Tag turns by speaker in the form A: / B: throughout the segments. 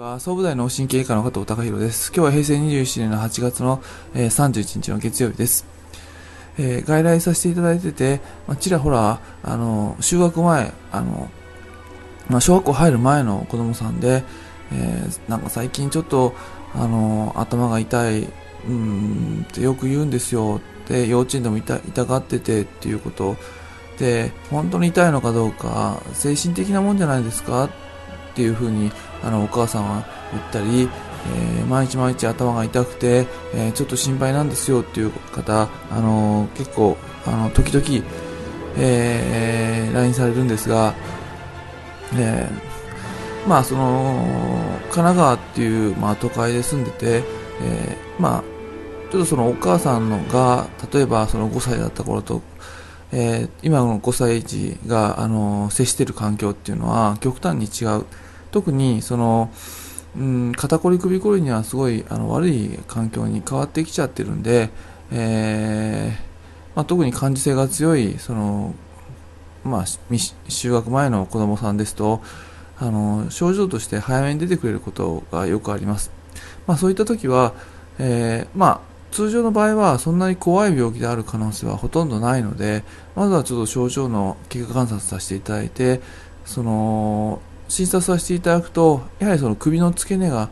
A: は総武大脳神経科の加藤隆弘です。今日は平成27年の8月の、えー31日の月曜日です。えー外来させていただいてて、まあ、ちらほら、あの、就学前、あの、まあ、小学校入る前の子供さんで、えーなんか最近ちょっと、あの、頭が痛い、うん、ってよく言うんですよ。で、幼稚園でも痛痛がっててっていうことで、本当に痛いのかどうか、精神的なもんじゃないですかっていうふうにあのお母さんは言ったり、えー毎日毎日頭が痛くて、えーちょっと心配なんですよっていう方、あのー結構あの時々、えー LINE されるんですが、えーまあその神奈川っていう、まあ、都会で住んでて、えーまあちょっとそのお母さんのが例えばその5歳だった頃とえー今の5歳児が、あの接している環境っていうのは極端に違う。特にその、うん、肩こり首こりにはすごいあの悪い環境に変わってきちゃってるんで、えーまあ、特に感受性が強いその、まあ、就学前の子供さんですとあの症状として早めに出てくれることがよくあります、まあ、そういった時は、えーまあ通常の場合はそんなに怖い病気である可能性はほとんどないのでまずはちょっと症状の経過観察させていただいてその診察させていただくとやはりその首の付け根が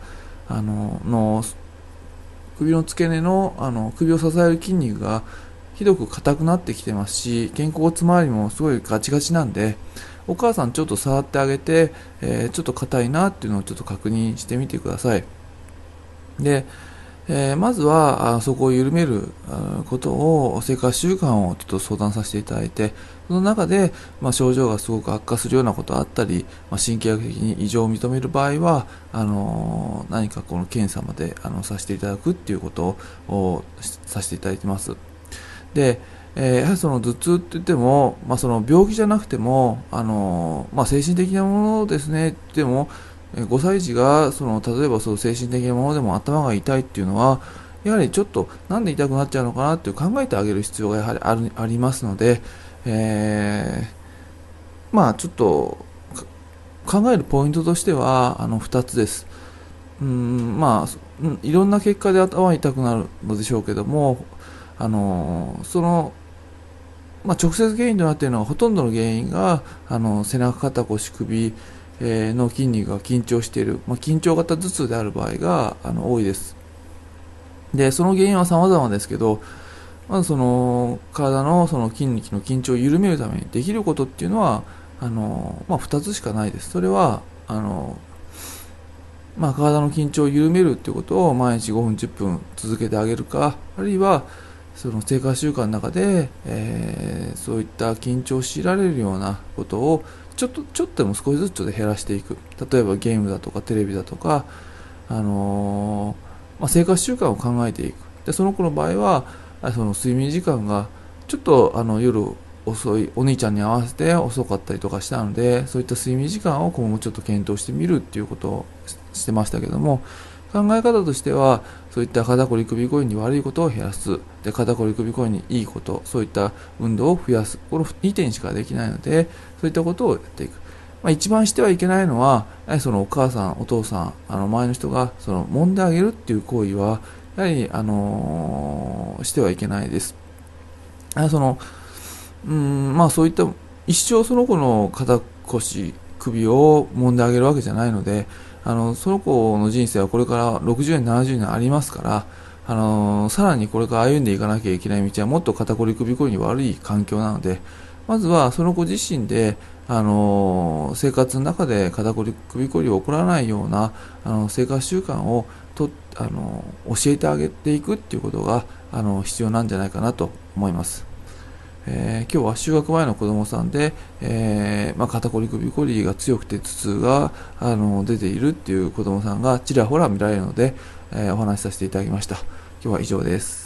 A: あのの首の付け根のあの首を支える筋肉がひどく硬くなってきてますし肩甲骨周りもすごいガチガチなんでお母さんちょっと触ってあげて、えーちょっと硬いなっていうのをちょっと確認してみてください。でえーまずはあそこを緩めることを生活習慣をちょっと相談させていただいてその中で、まあ、症状がすごく悪化するようなことがあったり、まあ、神経学的に異常を認める場合はあのー何かこの検査まであのさせていただくっていうことをさせていただいてます。で、えーやはりその頭痛って言っても、まあ、その病気じゃなくても、あのまあ、精神的なものですねって言っても5歳児がその例えばそう精神的なものでも頭が痛いっていうのはやはりちょっとなんで痛くなっちゃうのかなっていう考えてあげる必要がやはりあるありますので、えーまあちょっと考えるポイントとしてはあの2つです。うんまあいろんな結果で頭が痛くなるのでしょうけどもあのそのまあ、直接原因となっているのはほとんどの原因があの背中肩腰首、の筋肉が緊張している、まあ、緊張型頭痛である場合があの多いです。でその原因は様々ですけどまずその体のその筋肉の緊張を緩めるためにできることっていうのはあの、まあ、2つしかないです。それはあの、まあ、体の緊張を緩めるっていうことを毎日5分10分続けてあげるかあるいはその生活習慣の中で、えーそういった緊張を強いられるようなことをちょっとちょっとでも少しずつちょっと減らしていく。例えばゲームだとかテレビだとか、あのーまあ、生活習慣を考えていく。でその子の場合はその睡眠時間がちょっとあの夜遅いお兄ちゃんに合わせて遅かったりとかしたのでそういった睡眠時間を今後ちょっと検討してみるっていうことをしてましたけども考え方としてはそういった肩こり首こりに悪いことを減らす。で肩こり首こりにいいことそういった運動を増やす。この2点しかできないのでそういったことをやっていく、まあ、一番してはいけないのはそのお母さんお父さんあの前の人がその揉んであげるっていう行為はやはり、あのーしてはいけないです。そのうんまあそういった一生その子の肩腰首を揉んであげるわけじゃないのであのその子の人生はこれから60年70年ありますからあのさらにこれから歩んでいかなきゃいけない道はもっと肩こり首こりに悪い環境なのでまずはその子自身であの生活の中で肩こり首こりを起こらないようなあの生活習慣をとあの教えてあげていくっていうことがあの必要なんじゃないかなと思います。えー今日は就学前の子供さんで、えーまあ、肩こり首こりが強くて頭痛があの出ているっていう子供さんがちらほら見られるので、えーお話しさせていただきました。今日は以上です。